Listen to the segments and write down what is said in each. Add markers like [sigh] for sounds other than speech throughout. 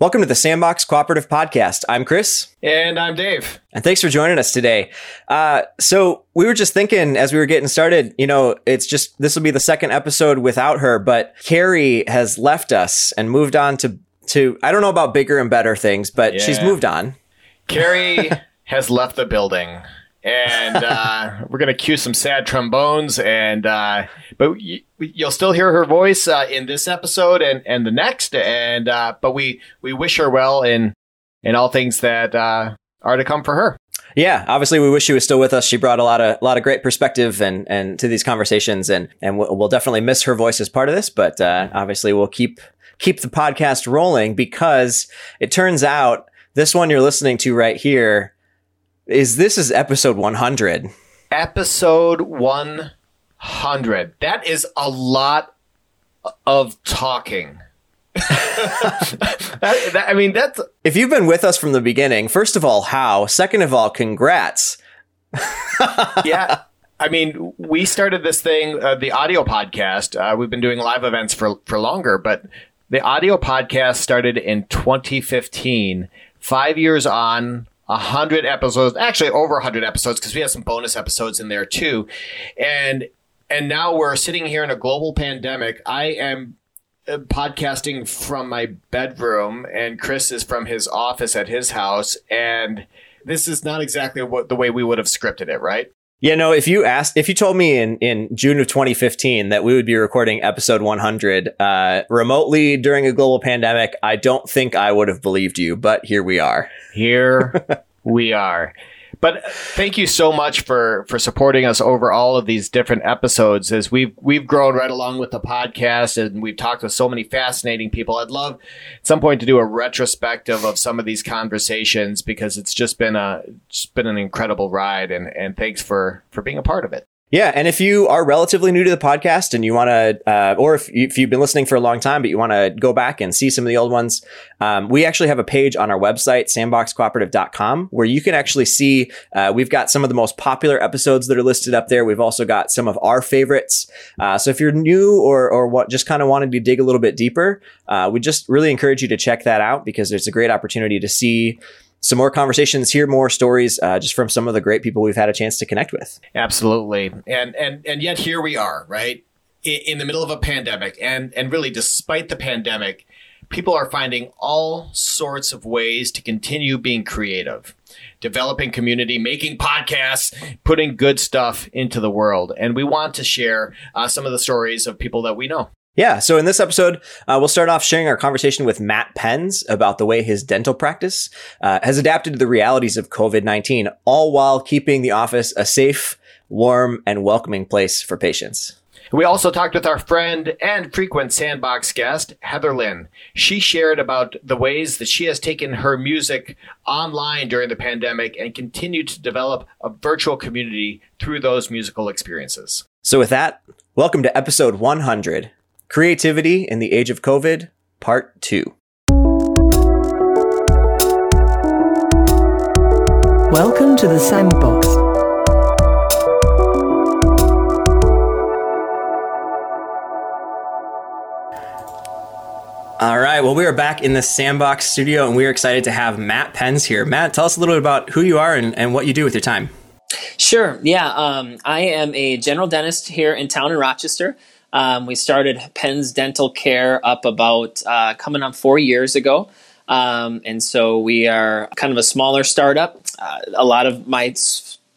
Welcome to the Sandbox Cooperative Podcast. I'm Chris. And I'm Dave. And thanks for joining us today. Uh, so, we were just thinking as we were getting started, you know, it's just this will be the second episode without her, but Carrie has left us and moved on to, to I don't know about bigger and better things, but yeah. she's moved on. Carrie [laughs] has left the building and uh, [laughs] we're gonna cue some sad trombones and uh, but y- you'll still hear her voice uh, in this episode and, and the next and uh, but we we wish her well in in all things that uh, are to come for her yeah, obviously, we wish she was still with us. She brought a lot of a lot of great perspective and and to these conversations, and and we'll, we'll definitely miss her voice as part of this. But uh, obviously, we'll keep keep the podcast rolling because it turns out this one you're listening to right here is this is episode 100. Episode 100. That is a lot of talking. [laughs] that, that, I mean, that's. If you've been with us from the beginning, first of all, how? Second of all, congrats. [laughs] yeah. I mean, we started this thing, uh, the audio podcast. Uh, we've been doing live events for, for longer, but the audio podcast started in 2015. Five years on, a hundred episodes, actually over a hundred episodes, because we have some bonus episodes in there too. And and now we're sitting here in a global pandemic. I am uh, podcasting from my bedroom, and Chris is from his office at his house, and this is not exactly what the way we would have scripted it, right? Yeah, no, if you asked, if you told me in, in June of 2015 that we would be recording episode 100 uh, remotely during a global pandemic, I don't think I would have believed you, but here we are. Here [laughs] we are. But thank you so much for for supporting us over all of these different episodes as we've we've grown right along with the podcast and we've talked with so many fascinating people. I'd love at some point to do a retrospective of some of these conversations because it's just been a just been an incredible ride and and thanks for for being a part of it. Yeah, and if you are relatively new to the podcast and you want to, uh, or if, you, if you've been listening for a long time but you want to go back and see some of the old ones, um, we actually have a page on our website, sandboxcooperative.com, where you can actually see uh, we've got some of the most popular episodes that are listed up there. We've also got some of our favorites. Uh, so if you're new or or what just kind of wanted to dig a little bit deeper, uh, we just really encourage you to check that out because there's a great opportunity to see some more conversations, hear more stories uh, just from some of the great people we've had a chance to connect with. Absolutely, and and and yet here we are, right in, in the middle of a pandemic, and and really, despite the pandemic, people are finding all sorts of ways to continue being creative developing community, making podcasts, putting good stuff into the world. And we want to share uh, some of the stories of people that we know. Yeah. So in this episode, uh, we'll start off sharing our conversation with Matt Penz about the way his dental practice uh, has adapted to the realities of COVID 19, all while keeping the office a safe, warm, and welcoming place for patients. We also talked with our friend and frequent Sandbox guest, Heather Lynn. She shared about the ways that she has taken her music online during the pandemic and continued to develop a virtual community through those musical experiences. So, with that, welcome to episode 100 Creativity in the Age of COVID, Part 2. Welcome to the Sandbox. All right. Well, we are back in the Sandbox studio and we are excited to have Matt Penz here. Matt, tell us a little bit about who you are and, and what you do with your time. Sure. Yeah. Um, I am a general dentist here in town in Rochester. Um, we started Penz Dental Care up about uh, coming on four years ago. Um, and so we are kind of a smaller startup. Uh, a lot of my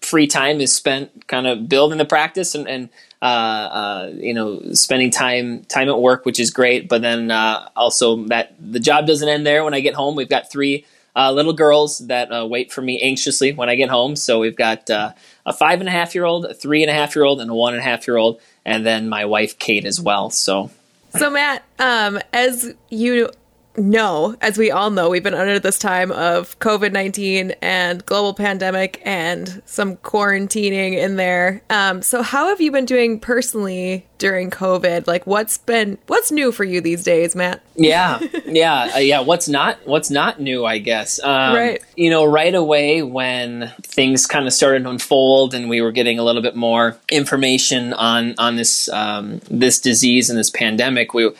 free time is spent kind of building the practice and, and uh, uh, you know spending time time at work, which is great. But then uh, also that the job doesn't end there. When I get home, we've got three uh, little girls that uh, wait for me anxiously when I get home. So we've got uh, a five and a half year old, a three and a half year old, and a one and a half year old, and then my wife Kate as well. So, so Matt, um, as you know, as we all know, we've been under this time of COVID 19 and global pandemic and some quarantining in there. Um, so, how have you been doing personally during COVID? Like, what's been, what's new for you these days, Matt? Yeah. [laughs] Yeah. Uh, yeah. What's not, what's not new, I guess. Um, right. You know, right away when things kind of started to unfold and we were getting a little bit more information on, on this, um, this disease and this pandemic, we,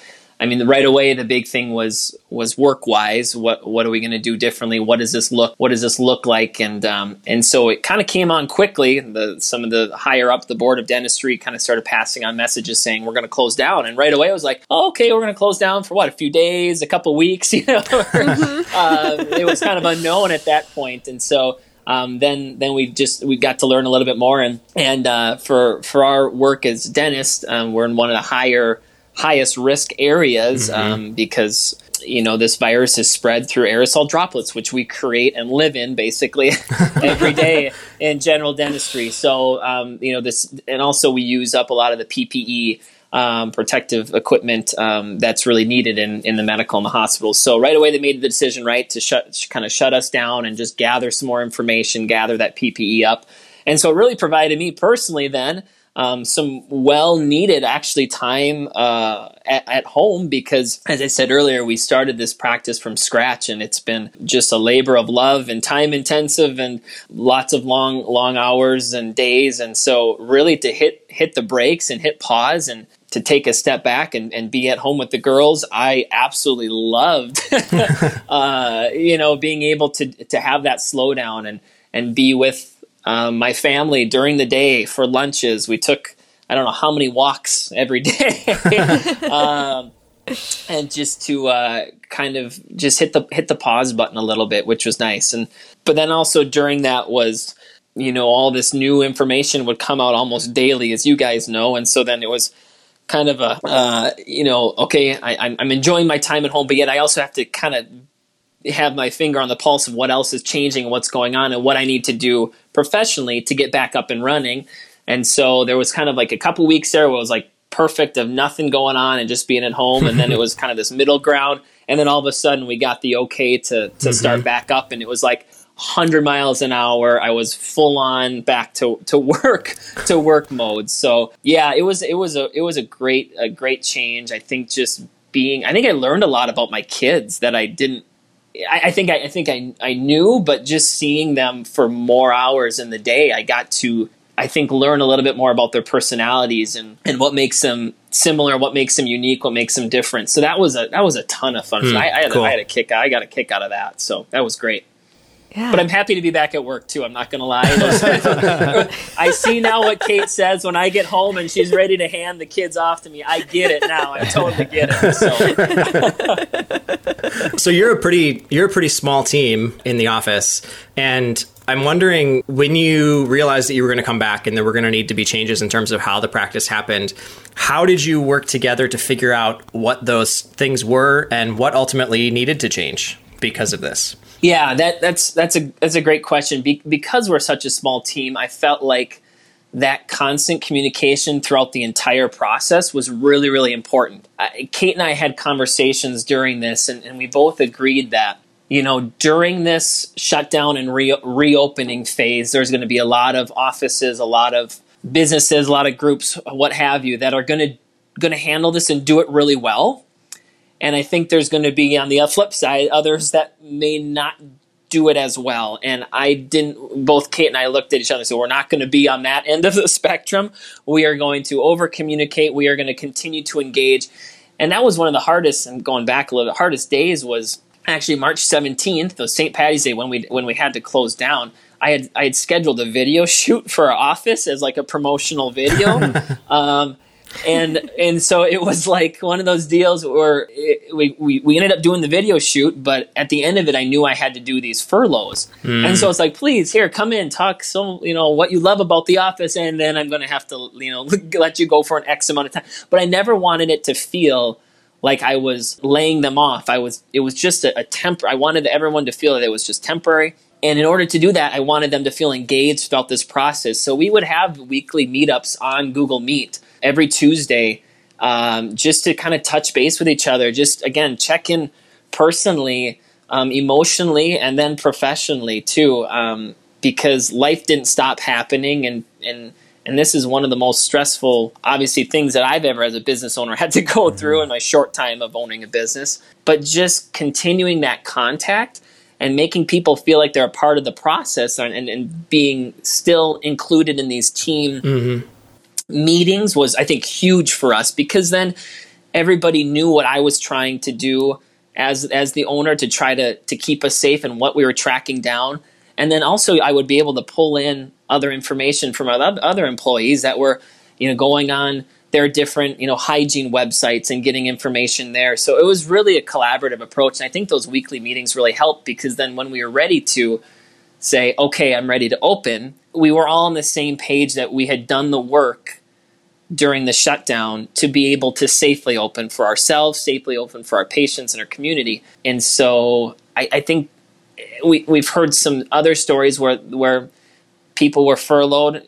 I mean, right away the big thing was was work wise. What what are we going to do differently? What does this look? What does this look like? And um, and so it kind of came on quickly. The some of the higher up the board of dentistry kind of started passing on messages saying we're going to close down. And right away I was like, oh, okay, we're going to close down for what a few days, a couple weeks. [laughs] You know, uh, it was kind of unknown at that point, and so. Um, then then we just we got to learn a little bit more and and uh, for for our work as dentists um, we're in one of the higher highest risk areas mm-hmm. um, because you know this virus is spread through aerosol droplets which we create and live in basically [laughs] every day in general dentistry. So um, you know this and also we use up a lot of the ppe um, protective equipment um, that's really needed in, in the medical and the hospitals so right away they made the decision right to shut kind of shut us down and just gather some more information gather that ppe up. And so it really provided me personally then um, some well needed actually time uh, at, at, home because, as I said earlier, we started this practice from scratch and it's been just a labor of love and time intensive and lots of long, long hours and days. And so, really, to hit hit the brakes and hit pause and to take a step back and, and be at home with the girls, I absolutely loved, [laughs] [laughs] uh, you know, being able to to have that slowdown and and be with um, my family during the day for lunches. We took I don't know how many walks every day, [laughs] um, and just to uh, kind of just hit the hit the pause button a little bit, which was nice. And but then also during that was you know all this new information would come out almost daily, as you guys know, and so then it was kind of a uh, you know okay I, I'm enjoying my time at home, but yet I also have to kind of have my finger on the pulse of what else is changing what's going on and what I need to do professionally to get back up and running. And so there was kind of like a couple weeks there where it was like perfect of nothing going on and just being at home. And then it [laughs] was kind of this middle ground. And then all of a sudden we got the okay to, to mm-hmm. start back up. And it was like 100 miles an hour. I was full on back to, to work, [laughs] to work mode. So yeah, it was, it was a, it was a great, a great change. I think just being, I think I learned a lot about my kids that I didn't I, I think I, I, think I, I knew, but just seeing them for more hours in the day, I got to I think learn a little bit more about their personalities and, and what makes them similar, what makes them unique, what makes them different. So that was a that was a ton of fun. Mm, I, I, had cool. a, I had a kick I got a kick out of that. So that was great. Yeah. But I'm happy to be back at work too. I'm not going to lie. [laughs] I see now what Kate says when I get home and she's ready to hand the kids off to me. I get it now. I totally get it. So. so you're a pretty you're a pretty small team in the office, and I'm wondering when you realized that you were going to come back and there were going to need to be changes in terms of how the practice happened. How did you work together to figure out what those things were and what ultimately needed to change because of this? Yeah, that that's that's a that's a great question. Be, because we're such a small team, I felt like that constant communication throughout the entire process was really really important. Kate and I had conversations during this, and, and we both agreed that you know during this shutdown and re- reopening phase, there's going to be a lot of offices, a lot of businesses, a lot of groups, what have you, that are going to going to handle this and do it really well and I think there's going to be on the flip side others that may not do it as well. And I didn't, both Kate and I looked at each other and said, we're not going to be on that end of the [laughs] spectrum. We are going to over communicate. We are going to continue to engage. And that was one of the hardest, and going back a little, the hardest days was actually March 17th, the St. Patty's Day, when we, when we had to close down. I had, I had scheduled a video [laughs] shoot for our office as like a promotional video. [laughs] um, and and so it was like one of those deals where it, we, we we ended up doing the video shoot, but at the end of it, I knew I had to do these furloughs, mm. and so it's like, please, here, come in, talk so you know what you love about the office, and then I'm going to have to you know [laughs] let you go for an X amount of time. But I never wanted it to feel like I was laying them off. I was it was just a, a temper. I wanted everyone to feel that it was just temporary. And in order to do that, I wanted them to feel engaged throughout this process. So we would have weekly meetups on Google Meet every Tuesday um, just to kind of touch base with each other. Just again, check in personally, um, emotionally, and then professionally too, um, because life didn't stop happening, and and and this is one of the most stressful, obviously, things that I've ever, as a business owner, [laughs] had to go mm-hmm. through in my short time of owning a business. But just continuing that contact and making people feel like they're a part of the process and, and, and being still included in these team mm-hmm meetings was I think huge for us because then everybody knew what I was trying to do as as the owner to try to to keep us safe and what we were tracking down. And then also I would be able to pull in other information from other employees that were, you know, going on their different, you know, hygiene websites and getting information there. So it was really a collaborative approach. And I think those weekly meetings really helped because then when we were ready to say, okay, I'm ready to open, we were all on the same page that we had done the work during the shutdown to be able to safely open for ourselves, safely open for our patients and our community. And so I, I think we, we've heard some other stories where, where people were furloughed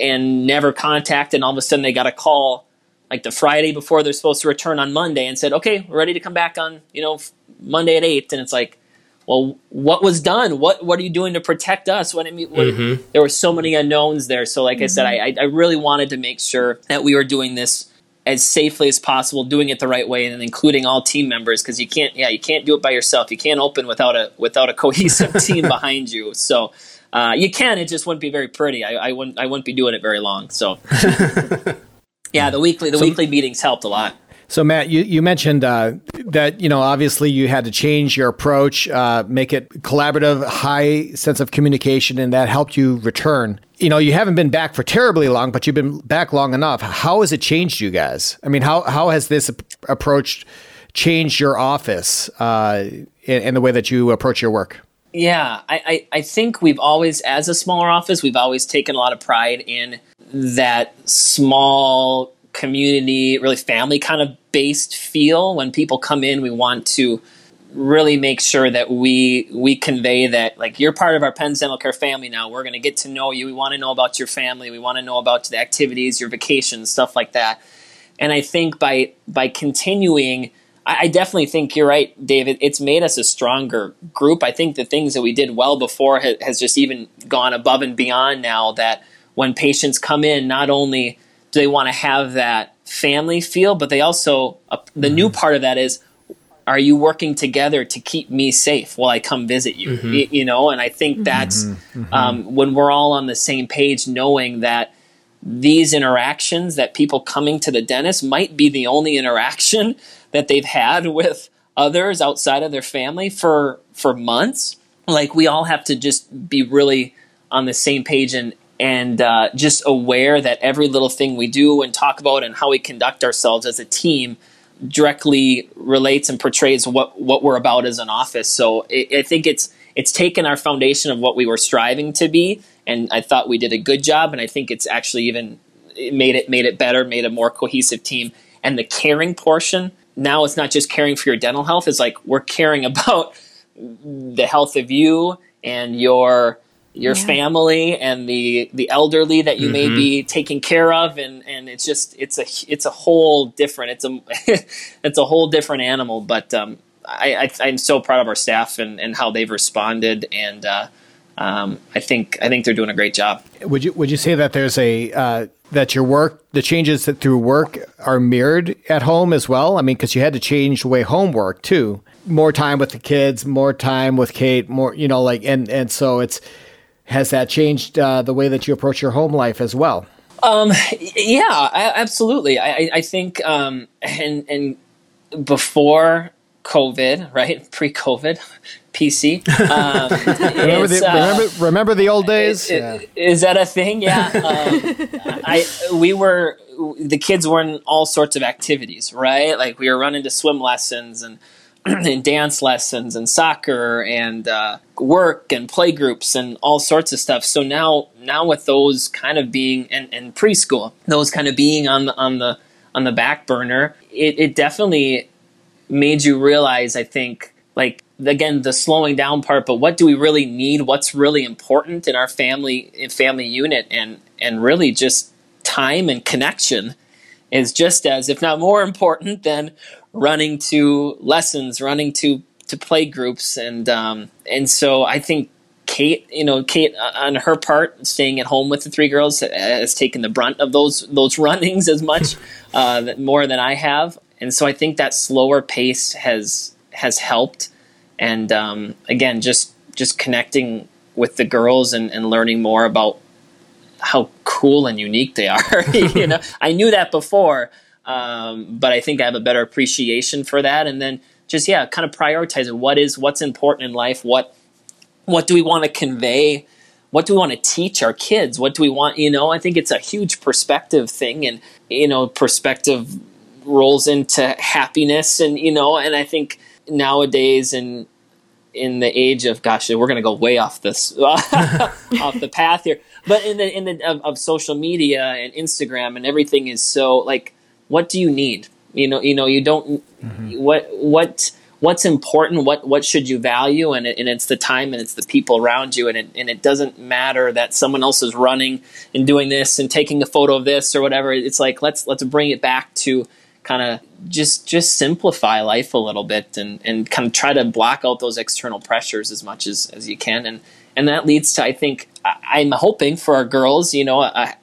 and never contacted, and all of a sudden they got a call like the Friday before they're supposed to return on Monday and said, okay, we're ready to come back on, you know, Monday at 8. And it's like, well, what was done? What what are you doing to protect us? When, I mean, when mm-hmm. there were so many unknowns there. So, like mm-hmm. I said. I, I really wanted to make sure that we were doing this as safely as possible, doing it the right way, and including all team members because you can't, yeah, you can't do it by yourself. You can't open without a without a cohesive [laughs] team behind you. So. Uh, you can. It just wouldn't be very pretty. I, I, wouldn't. I wouldn't be doing it very long. So, [laughs] yeah, the weekly the so, weekly meetings helped a lot. So Matt, you, you mentioned uh, that you know obviously you had to change your approach, uh, make it collaborative, high sense of communication, and that helped you return. You know, you haven't been back for terribly long, but you've been back long enough. How has it changed you guys? I mean, how how has this approach changed your office uh, in, in the way that you approach your work? Yeah, I, I, I think we've always, as a smaller office, we've always taken a lot of pride in that small community, really family kind of based feel. When people come in, we want to really make sure that we we convey that like you're part of our Penz Dental Care family now. We're going to get to know you. We want to know about your family. We want to know about the activities, your vacations, stuff like that. And I think by by continuing, I, I definitely think you're right, David. It's made us a stronger group. I think the things that we did well before has, has just even gone above and beyond now. That when patients come in, not only do they want to have that family feel, but they also uh, the mm-hmm. new part of that is are you working together to keep me safe while I come visit you? Mm-hmm. Y- you know, and I think mm-hmm. that's mm-hmm. um, when we're all on the same page, knowing that these interactions that people coming to the dentist might be the only interaction [laughs] that they've had with others outside of their family for for months. Like we all have to just be really on the same page and and uh, just aware that every little thing we do and talk about and how we conduct ourselves as a team directly relates and portrays what what we're about as an office. So it, I think it's it's taken our foundation of what we were striving to be, and I thought we did a good job. And I think it's actually even made it made it better, made a more cohesive team. And the caring portion now it's not just caring for your dental health; it's like we're caring [laughs] about the health of you and your your yeah. family and the the elderly that you mm-hmm. may be taking care of and and it's just it's a it's a whole different it's a [laughs] it's a whole different animal but um, I, I am so proud of our staff and and how they've responded and uh, um, I think I think they're doing a great job. Would you would you say that there's a uh, that your work the changes that through work are mirrored at home as well? I mean, because you had to change the way homework too. More time with the kids, more time with Kate, more you know, like and and so it's has that changed uh, the way that you approach your home life as well? Um, yeah, I, absolutely. I, I think, um, and and before COVID, right, pre-COVID, [laughs] PC. Um, [laughs] remember, the, uh, remember, remember, the old days? yeah. Is that a thing? Yeah. [laughs] Um, I we were the kids were in all sorts of activities, right? Like we were running to swim lessons and [clears throat] and dance lessons and soccer and uh, work and play groups and all sorts of stuff. So now, now with those kind of being and, and preschool, those kind of being on the on the on the back burner, it, it definitely made you realize. I think like again the slowing down part, but what do we really need? What's really important in our family family unit, and and really just time and connection is just as, if not more important than running to lessons, running to to play groups, and um, and so I think Kate, you know, Kate uh, on her part, staying at home with the three girls has taken the brunt of those those [laughs] runnings as much uh, more than I have, and so I think that slower pace has has helped, and um, again, just just connecting with the girls and, and learning more about how cool and unique they are. [laughs] you [laughs] know, I knew that before, um, but I think I have a better appreciation for that. And then just yeah, kind of prioritize what is what's important in life. What what do we want to convey? What do we want to teach our kids? What do we want? You know, I think it's a huge perspective thing, and you know, perspective rolls into happiness, and you know, and I think nowadays and in the age of gosh, we're going to go way off this [laughs] off the path here. But in the in the of, of, social media and Instagram and everything is so like, what do you need? You know, you know, you don't. Mm-hmm. What what what's important? What what should you value? And it, and it's the time and it's the people around you. And it and it doesn't matter that someone else is running and doing this and taking a photo of this or whatever. It's like let's let's bring it back to kind of just just simplify life a little bit and and kind of try to block out those external pressures as much as as you can. And and that leads to I think I, am hoping for our girls you know a, a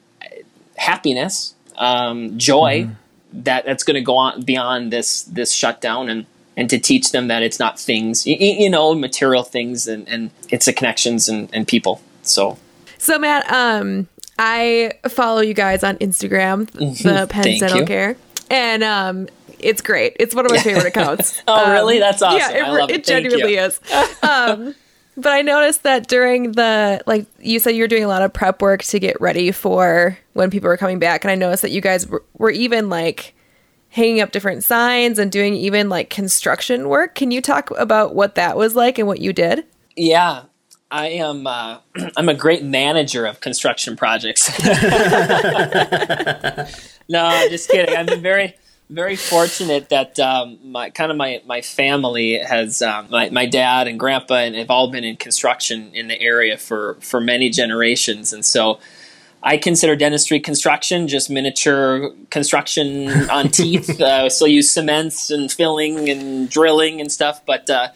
happiness um, joy mm-hmm. that that's going to go on beyond this this shutdown and and to teach them that it's not things you, you know material things and and it's the connections and, and people. So. So Matt um I follow you guys on Instagram, [laughs] the Penz Dental Care and um, it's great. It's one of my favorite accounts. [laughs] oh, um, really? That's awesome. Yeah, it, it, it genuinely is. Um, [laughs] but I noticed that during the like you said you were doing a lot of prep work to get ready for when people were coming back, and I noticed that you guys were, were even like hanging up different signs and doing even like construction work. Can you talk about what that was like and what you did? Yeah, I am. Uh, [clears throat] I'm a great manager of construction projects. [laughs] no, I'm just kidding. I've been very, very fortunate that um, my kind of my my family has um, my my dad and grandpa and have all been in construction in the area for for many generations, and so. I consider dentistry construction, just miniature construction [laughs] on teeth. Uh, still use cements and filling and drilling and stuff. But uh,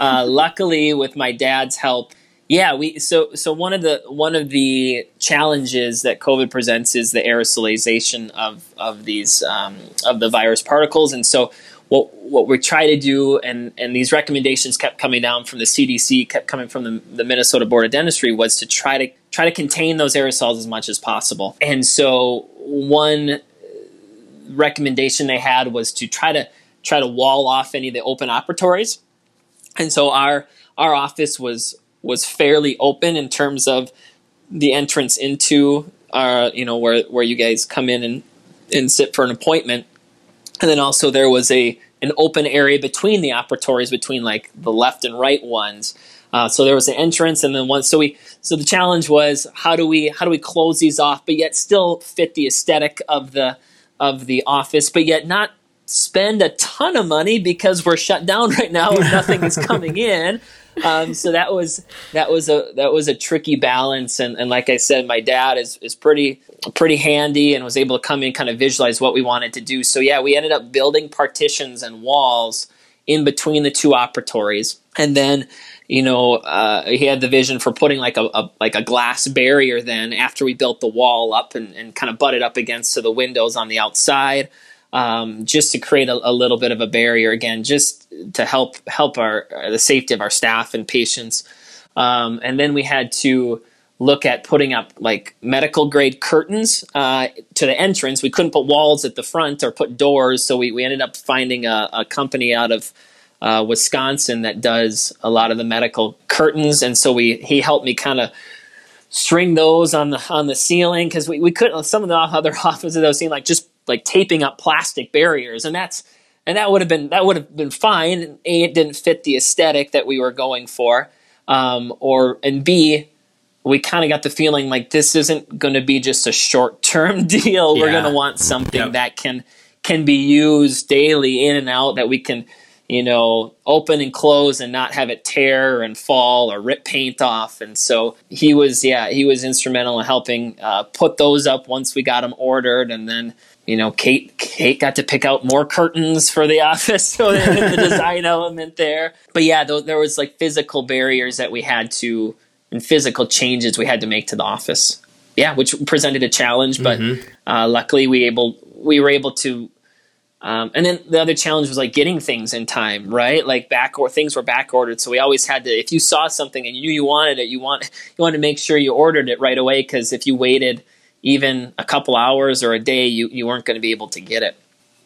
uh, luckily, with my dad's help, yeah, we so so one of the one of the challenges that COVID presents is the aerosolization of of these um, of the virus particles, and so what what we try to do, and and these recommendations kept coming down from the CDC, kept coming from the, the Minnesota Board of Dentistry, was to try to try to contain those aerosols as much as possible. And so one recommendation they had was to try to try to wall off any of the open operatories, and so our our office was was fairly open in terms of the entrance into uh, you know, where where you guys come in and and sit for an appointment. And then also there was a an open area between the operatories, between like the left and right ones. Uh, so there was an entrance, and then one. So we. So the challenge was how do we how do we close these off, but yet still fit the aesthetic of the of the office, but yet not spend a ton of money because we're shut down [laughs] right now and nothing is coming in um, so that was that was a that was a tricky balance. And, and like I said my dad is is pretty pretty handy and was able to come in kind of visualize what we wanted to do. So yeah we ended up building partitions and walls in between the two operatories. And then you know uh, he had the vision for putting like a, a, like a glass barrier then after we built the wall up and, and kind of butted up against to the windows on the outside um, just to create a, a, little bit of a barrier again, just to help help our the safety of our staff and patients. Um, and then we had to look at putting up like medical grade curtains uh, to the entrance. We couldn't put walls at the front or put doors, so we, we ended up finding a, a company out of uh, Wisconsin that does a lot of the medical curtains, and so we he helped me kind of string those on the on the ceiling because we, we couldn't some of the other [laughs] offices I was seeing like just like taping up plastic barriers, and that's and that would have been that would have been fine. A, it didn't fit the aesthetic that we were going for, um, or and B, we kind of got the feeling like this isn't going to be just a short term [laughs] deal. Yeah. We're going to want something yep. that can can be used daily in and out that we can you know, open and close and not have it tear and fall or rip paint off. And so he was, yeah, he was instrumental in helping uh, put those up once we got them ordered. And then you know, Kate Kate got to pick out more curtains for the [laughs] office, so the design element there. But yeah, th- there was like physical barriers that we had to and physical changes we had to make to the office. Yeah, which presented a challenge, but mm-hmm. uh, luckily we able we were able to. Um, and then the other challenge was like getting things in time, right? Like back or things were back ordered, so we always had to. If you saw something and you knew you wanted it, you want you wanted to make sure you ordered it right away because if you waited even a couple hours or a day, you, you weren't going to be able to get it.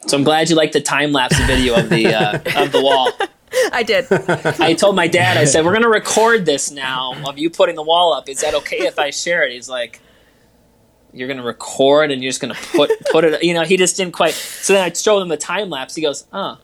So I'm glad you liked the time lapse video of the uh, [laughs] of the wall. I did. I told my dad, I said, "We're gonna record this now of you putting the wall up. Is that okay if I share it?" He's like, "You're gonna record and you're just gonna put put it." You know, he just didn't quite. So then I showed him the time lapse. He goes, "Oh,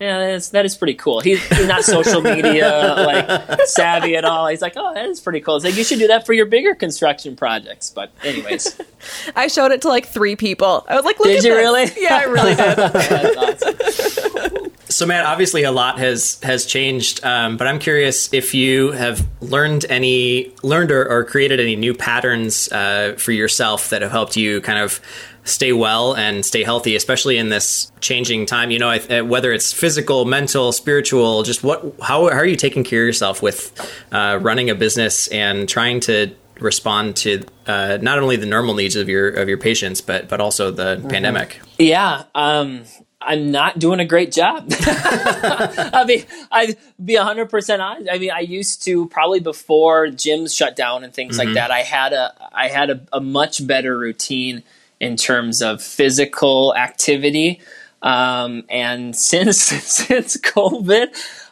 yeah, that is, that is pretty cool." He's, he's not social media like savvy at all. He's like, "Oh, that is pretty cool." It's like you should do that for your bigger construction projects. But anyways, [laughs] I showed it to like three people. I was like, Look Did at you this. really? Yeah, I really [laughs] did. awesome. So, Matt, obviously a lot has has changed, um, but I'm curious if you have learned any learned or, or created any new patterns uh, for yourself that have helped you kind of stay well and stay healthy, especially in this changing time. You know, I- uh, whether it's physical, mental, spiritual, just what how, how are you taking care of yourself with uh, running a business and trying to respond to uh, not only the normal needs of your of your patients, but but also the pandemic. Yeah, um, I'm not doing a great job. [laughs] I mean, I'd be 100% honest. I mean, I used to probably before gyms shut down and things like that. I had a I had a, a much better routine in terms of physical activity. Um, and [laughs] since since COVID,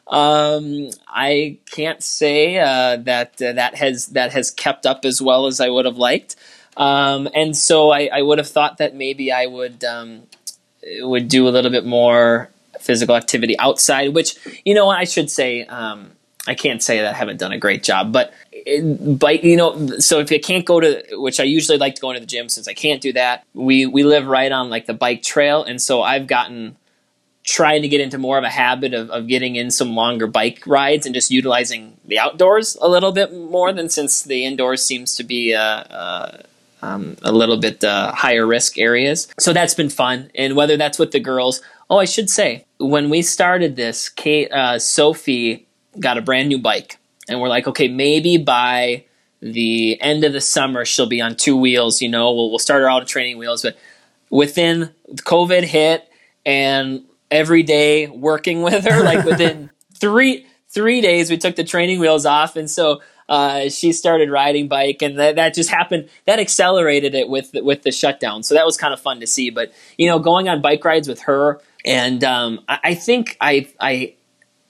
um, I can't say uh, that uh, that has that has kept up as well as I would have liked. Um, and so I, I would have thought that maybe I would um, would do a little bit more physical activity outside. Which you know I should say um, I can't say that I haven't done a great job, but it, you know so if you can't go to which I usually like to go into the gym since I can't do that. We we live right on like the bike trail, and so I've gotten trying to get into more of a habit of, of getting in some longer bike rides and just utilizing the outdoors a little bit more than since the indoors seems to be uh, uh, um, a little bit uh, higher risk areas. So that's been fun. And whether that's with the girls, oh, I should say, when we started this, Kate, uh, Sophie got a brand new bike. And we're like, okay, maybe by the end of the summer, she'll be on two wheels. You know, we'll, we'll start her out on training wheels. But within COVID hit and every day working [laughs] with her, like within [laughs] three three days, we took the training wheels off, and so uh, she started riding bike, and that, that just happened. That accelerated it with with the shutdown, so that was kind of fun to see. But you know, going on bike rides with her, and um, I, I think I I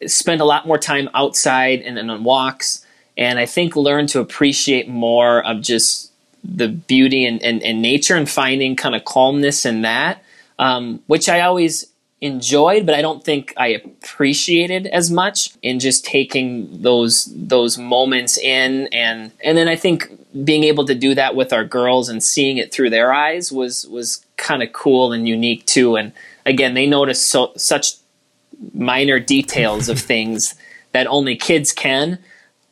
spent a lot more time outside and, and on walks, and I think learn to appreciate more of just the beauty and, and, and nature and finding kind of calmness in that, um, which I always enjoyed, but I don't think I appreciated as much in just taking those those moments in and and then I think being able to do that with our girls and seeing it through their eyes was was kind of cool and unique too. And again, they notice so such minor details of [laughs] things that only kids can,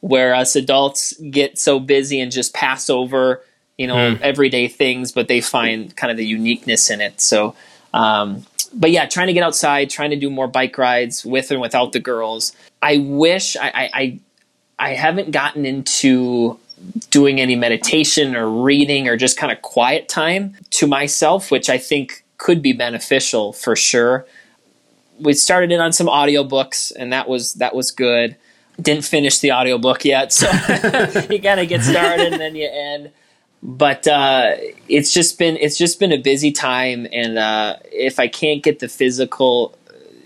where us adults get so busy and just pass over you know everyday things, but they find kind of the uniqueness in it. So. Um, but yeah, trying to get outside, trying to do more bike rides with and without the girls. I wish I I, I, I haven't gotten into doing any meditation or reading or just kind of quiet time to myself, which I think could be beneficial for sure. We started in on some audiobooks and that was that was good. Didn't finish the audiobook yet, so [laughs] you gotta get started and then you end but uh, it's just been it's just been a busy time and uh, if i can't get the physical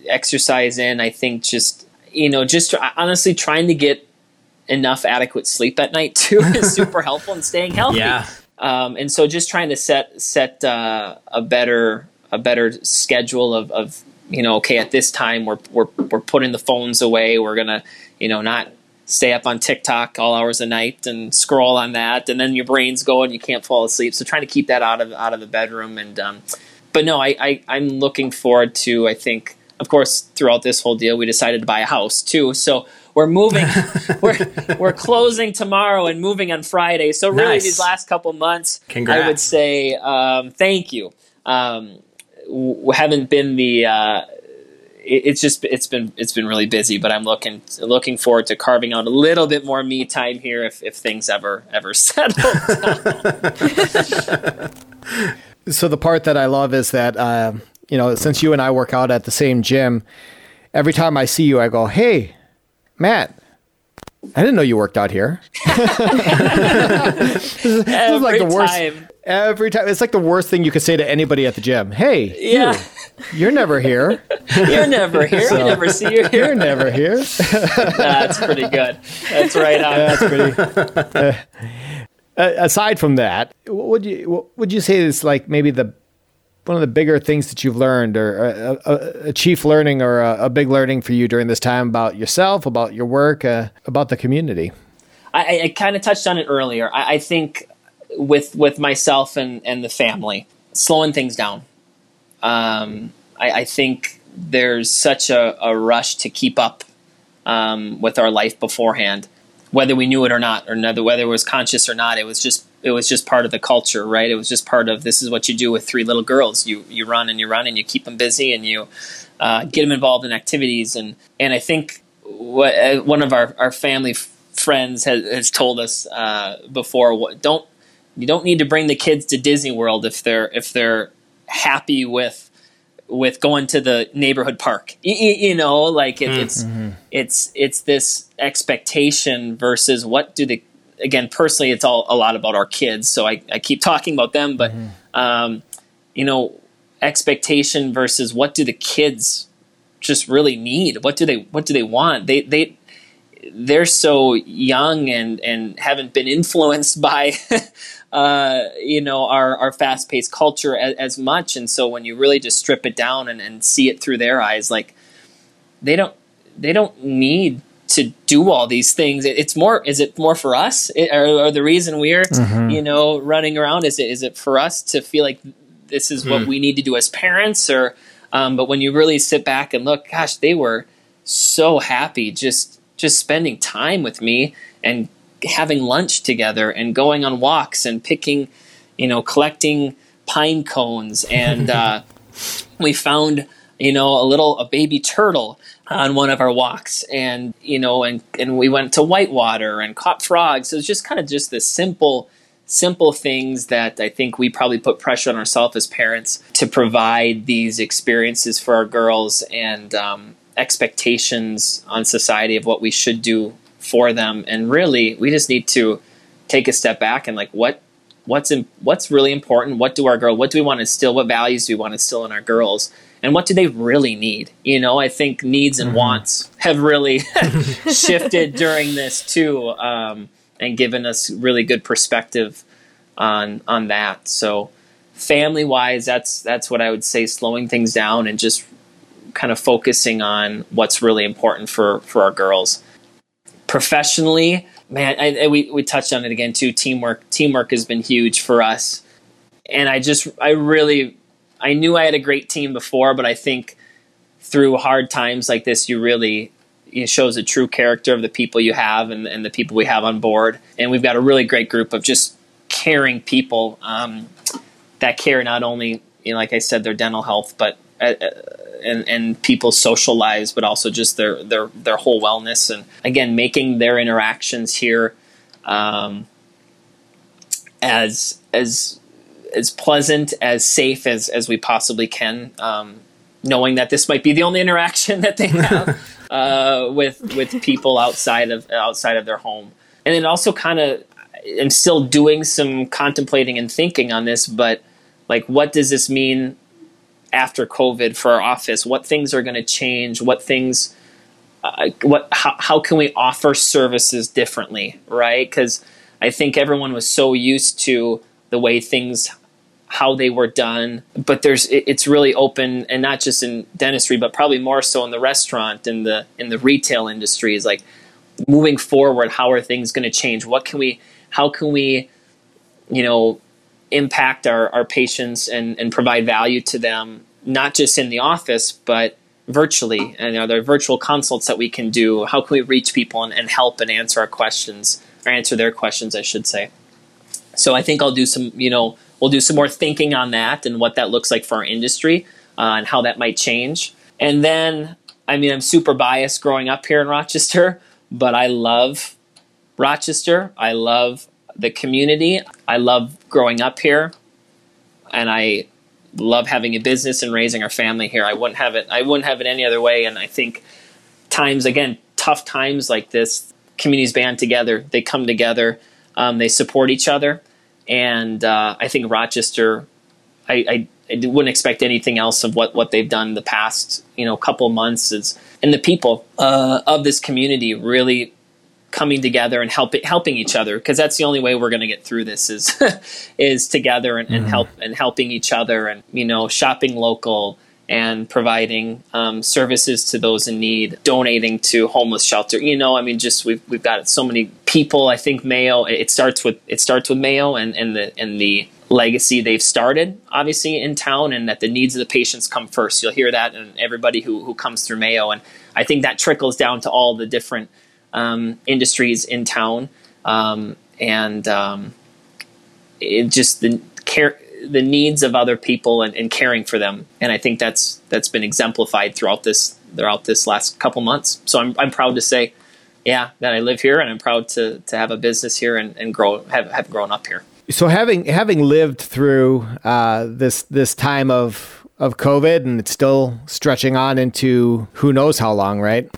exercise in i think just you know just honestly trying to get enough adequate sleep at night too is [laughs] super helpful in staying healthy Yeah. um, and so just trying to set set uh, a better a better schedule of, of you know okay at this time we're, we're we're putting the phones away we're gonna you know not stay up on TikTok all hours a night and scroll on that, and then your brain's going, you can't fall asleep. So trying to keep that out of out of the bedroom. And um, but no, I, I I'm looking forward to. I think, of course, throughout this whole deal, we decided to buy a house too. So we're moving. [laughs] we're we're closing tomorrow and moving on Friday. So really, Nice. these last couple months, Congrats. I would say um, thank you. Um, w- haven't been the uh, it- it's just it's been it's been really busy but i'm looking looking forward to carving out a little bit more me time here if, if things ever ever [laughs] settle So the part that I love is that uh, you know, since you and I work out at the same gym, every time I see you, I go, "Hey, Matt, I didn't know you worked out here. [laughs] this, is, this is like the worst. time. Every time, it's like the worst thing you could say to anybody at the gym. Hey, Yeah. you, you're never here. [laughs] You're never here. I never see you here. You're never here. [laughs] That's pretty good. That's right on. That's pretty. Uh, uh, aside from that, what would you what would you say is like maybe the one of the bigger things that you've learned, or a, a, a chief learning, or a, a, big learning for you during this time about yourself, about your work, uh, about the community? I, I kind of touched on it earlier. I, I think with with myself and and the family, slowing things down. Um, I, I think there's such a, a rush to keep up um, with our life beforehand, whether we knew it or not, or whether whether it was conscious or not. It was just it was just part of the culture, right? It was just part of this is what you do with three little girls. You you run and you run and you keep them busy and you uh, get them involved in activities and and I think what uh, one of our our family f- friends has, has told us uh, before. Don't you don't need to bring the kids to Disney World if they're if they're happy with with going to the neighborhood park. You, you know, like it, it's mm-hmm. it's it's this expectation versus what do the again personally it's all a lot about our kids. So I, I keep talking about them, but mm-hmm. um, you know, expectation versus what do the kids just really need? What do they what do they want? They they they're so young and and haven't been influenced by [laughs] uh, you know our our fast paced culture as, as, much. And so when you really just strip it down and, and see it through their eyes, like they don't they don't need to do all these things. It, it's more is it more for us it, or, or, the reason we're mm-hmm. you know running around is it is it for us to feel like this is mm. what hmm. we need to do as parents or um, but when you really sit back and look, gosh, they were so happy just just spending time with me and having lunch together and going on walks and picking, you know, collecting pine cones. And uh, [laughs] we found, you know, a little a baby turtle on one of our walks, and you know, and and we went to whitewater and caught frogs. So it was just kind of just the simple simple things that I think we probably put pressure on ourselves as parents to provide these experiences for our girls and um, expectations on society of what we should do for them. And really we just need to take a step back and like what what's in, what's really important? What do our girl what do we want to instill? What values do we want to instill in our girls? And what do they really need? You know i think needs and mm-hmm. wants have really [laughs] [laughs] shifted during this too um, and given us really good perspective on on that. So family wise that's that's what i would say slowing things down and just kind of focusing on what's really important for for our girls professionally, man, I, I, we we touched on it again too. Teamwork, teamwork has been huge for us, and I just, I really, I knew I had a great team before, but I think through hard times like this, you really it shows the true character of the people you have and, and the people we have on board. And we've got a really great group of just caring people um, that care not only, you know, like I said, their dental health, but and, and people's social lives, but also just their their their whole wellness. And again, making their interactions here um, as as as pleasant, as safe as as we possibly can. Um, knowing that this might be the only interaction [laughs] that they have [laughs] uh, with with people outside of outside of their home, and then also kind of I am still doing some contemplating and thinking on this, but like, what does this mean after COVID for our office? What things are going to change? What things, uh, what how, how can we offer services differently, right? Because I think everyone was so used to the way things how they were done but there's it's really open and not just in dentistry but probably more so in the restaurant in the in the retail industry is like moving forward how are things going to change what can we how can we you know impact our, our patients and, and provide value to them, not just in the office, but virtually. And are there virtual consults that we can do? How can we reach people and, and help and answer our questions, or answer their questions, I should say. So I think I'll do some, you know, we'll do some more thinking on that and what that looks like for our industry uh, and how that might change. And then, I mean, I'm super biased growing up here in Rochester, but I love Rochester. I love the community. I love growing up here, and I love having a business and raising our family here. I wouldn't have it. I wouldn't have it any other way. And I think times again, tough times like this, communities band together. They come together. Um, they support each other, and uh, I think Rochester. I, I, I, wouldn't expect anything else of what, what they've done the past you know couple months is and the people uh, of this community really coming together and helping helping each other because that's the only way we're going to get through this is [laughs] is together and, and mm-hmm. help and helping each other and you know shopping local and providing um, services to those in need, donating to homeless shelter. You know, I mean, just we've we've got so many people. I think Mayo. It starts with it starts with Mayo and and the and the legacy they've started, obviously in town, and that the needs of the patients come first. You'll hear that and everybody who who comes through Mayo, and I think that trickles down to all the different um, industries in town, um, and um, it just the care the needs of other people and, and, caring for them. And I think that's that's been exemplified throughout this throughout this last couple months. So I'm I'm proud to say, yeah, that I live here and I'm proud to to have a business here and, and grow have, have grown up here. So having having lived through uh, this this time of of COVID and it's still stretching on into who knows how long, right?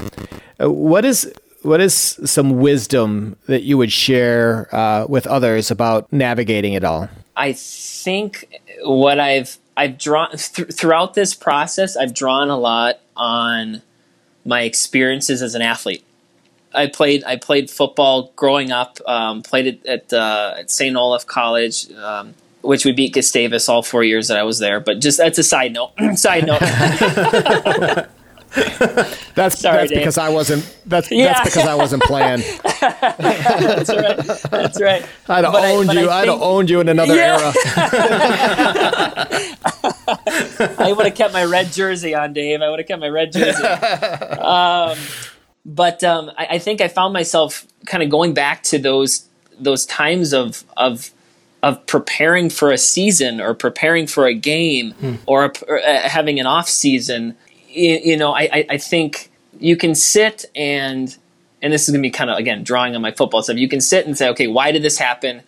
Uh, what is what is some wisdom that you would share uh, with others about navigating it all? I think what I've I've drawn [laughs] th- throughout this process, I've drawn a lot on my experiences as an athlete. I played I played football growing up. Um, played it at uh, at St. Olaf College, um, which we beat Gustavus all four years that I was there. But just that's a side note. [clears throat] side note. [laughs] [laughs] [laughs] that's Sorry, that's because I wasn't. That's yeah. that's because I wasn't playing. [laughs] that's right. That's right. I'd have owned I, you. I would have owned you in another yeah. era. [laughs] I would have kept my red jersey on, Dave. I would have kept my red jersey. Um, but um, I, I think I found myself kind of going back to those those times of of of preparing for a season or preparing for a game hmm. or, a, or uh, having an off season you, you know, I, I think you can sit and and this is going to be kind of again drawing on my football stuff. You can sit and say, okay, why did this happen?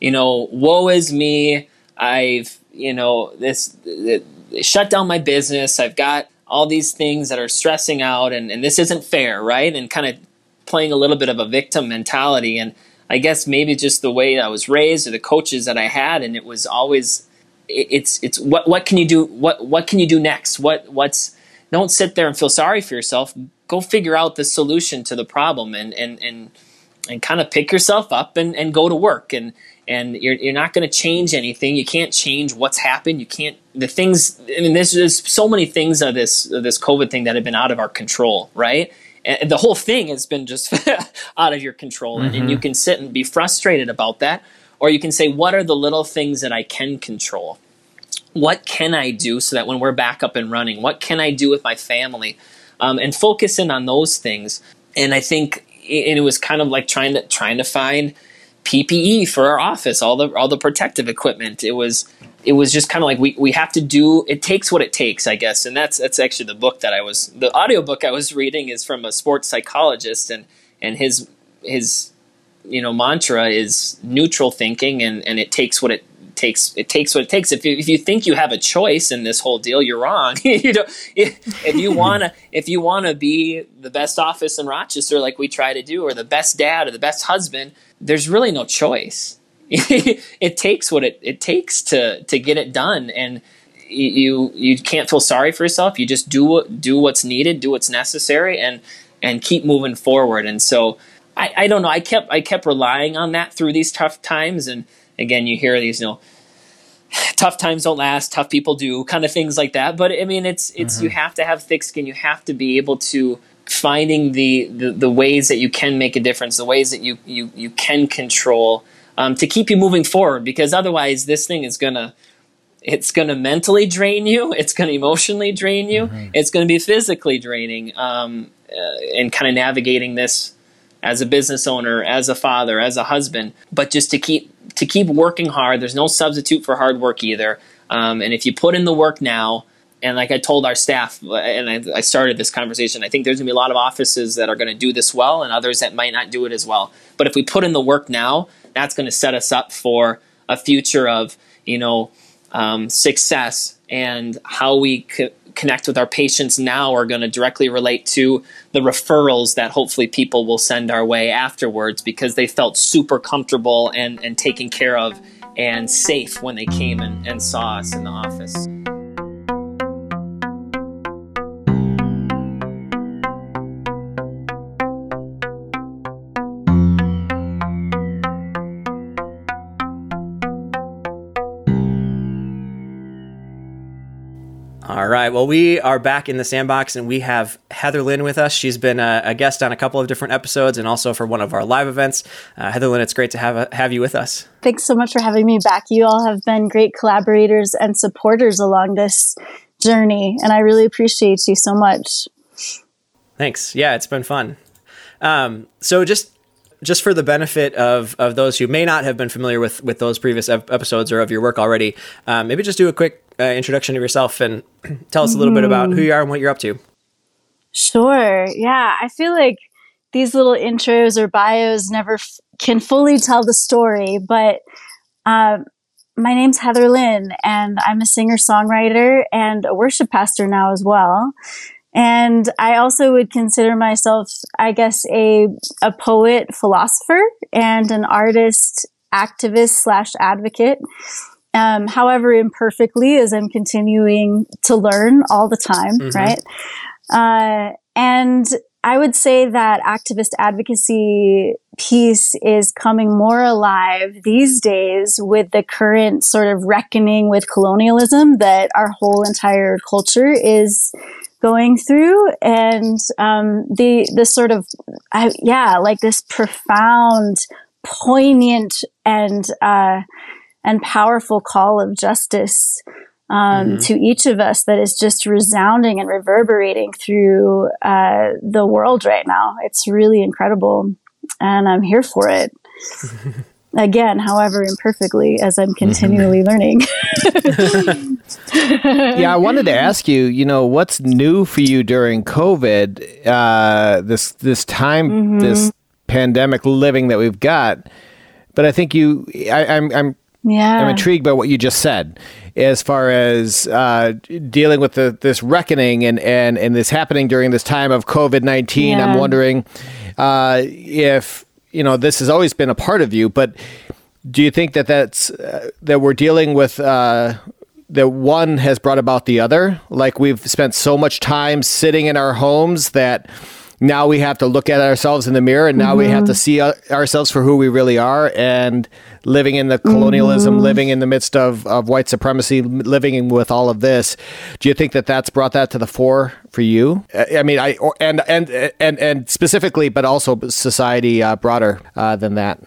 You know, woe is me. I've you know this it, it shut down my business. I've got all these things that are stressing out, and and this isn't fair, right? And kind of playing a little bit of a victim mentality. And I guess maybe just the way I was raised or the coaches that I had, and it was always it's it's what what can you do what what can you do next what what's don't sit there and feel sorry for yourself. Go figure out the solution to the problem and and and and kind of pick yourself up and, and go to work and and you're, you're not going to change anything. You can't change what's happened. You can't the things. I mean, there's, there's so many things of this of this COVID thing that have been out of our control, right? And the whole thing has been just [laughs] out of your control, mm-hmm. and, and you can sit and be frustrated about that, or you can say, what are the little things that I can control? What can I do so that when we're back up and running, what can I do with my family, um, and focus in on those things. And I think it, it was kind of like trying to trying to find PPE for our office, all the all the protective equipment. It was it was just kind of like we, we have to do it takes what it takes, I guess. And that's that's actually the book that I was the audiobook I was reading is from a sports psychologist and and his his you know mantra is neutral thinking and and it takes what it takes it takes what it takes. If you, if you think you have a choice in this whole deal, you're wrong. [laughs] you know, if, if you wanna if you wanna be the best office in Rochester, like we try to do, or the best dad or the best husband, there's really no choice. [laughs] it takes what it, it takes to to get it done, and you you can't feel sorry for yourself. You just do do what's needed, do what's necessary, and and keep moving forward. And so I, I don't know. I kept I kept relying on that through these tough times, and again, you hear these, you know, tough times don't last, tough people do, kind of things like that. But I mean, it's it's mm-hmm. you have to have thick skin. You have to be able to finding the, the, the ways that you can make a difference, the ways that you you you can control um, to keep you moving forward. Because otherwise, this thing is gonna it's going to mentally drain you. [laughs] It's going to emotionally drain you. Mm-hmm. It's going to be physically draining. Um, uh, and kind of navigating this as a business owner, as a father, as a husband, but just to keep to keep working hard. There's no substitute for hard work either. Um, and if you put in the work now, and like I told our staff, and I, I started this conversation, I think there's gonna be a lot of offices that are gonna do this well, and others that might not do it as well. But if we put in the work now, that's gonna set us up for a future of you know um, success and how we connect with our patients now are going to directly relate to the referrals that hopefully people will send our way afterwards because they felt super comfortable and, and taken care of and safe when they came and, and saw us in the office. All right. Well, we are back in the sandbox and we have Heather Lynn with us. She's been a, a guest on a couple of different episodes and also for one of our live events. Uh, Heather Lynn, it's great to have, have you with us. Thanks so much for having me back. You all have been great collaborators and supporters along this journey, and I really appreciate you so much. Thanks. Yeah, it's been fun. Um, so just just for the benefit of, of those who may not have been familiar with, with those previous ep- episodes or of your work already, um, maybe just do a quick uh, introduction of yourself and [clears throat] tell us a little bit about who you are and what you're up to. Sure. Yeah. I feel like these little intros or bios never f- can fully tell the story, but um, my name's Heather Lynn, and I'm a singer songwriter and a worship pastor now as well. And I also would consider myself, I guess, a, a poet, philosopher, and an artist, activist slash advocate. Um, however, imperfectly, as I'm continuing to learn all the time, mm-hmm. right? Uh, and I would say that activist advocacy piece is coming more alive these days with the current sort of reckoning with colonialism that our whole entire culture is going through and um, the the sort of I, yeah like this profound poignant and uh, and powerful call of justice um, mm-hmm. to each of us that is just resounding and reverberating through uh, the world right now it's really incredible and i'm here for it [laughs] again, however imperfectly, as I'm continually mm-hmm. learning. [laughs] yeah, I wanted to ask you, you know, what's new for you during COVID? Uh, this this time, mm-hmm. this pandemic living that we've got. But I think you, I, I'm, I'm yeah. I'm intrigued by what you just said as far as uh, dealing with the, this reckoning and, and, and this happening during this time of COVID 19. Yeah. I'm wondering uh, if you know this has always been a part of you, but do you think that that's uh, that we're dealing with uh, that one has brought about the other? Like we've spent so much time sitting in our homes that now we have to look at ourselves in the mirror and now mm-hmm. we have to mm-hmm. see ourselves for who we really are and living in the colonialism mm-hmm. living in the midst of, of white supremacy living with all of this do you think that that's brought that to the fore for you i mean i or, and and and and specifically but also society uh, broader uh, than that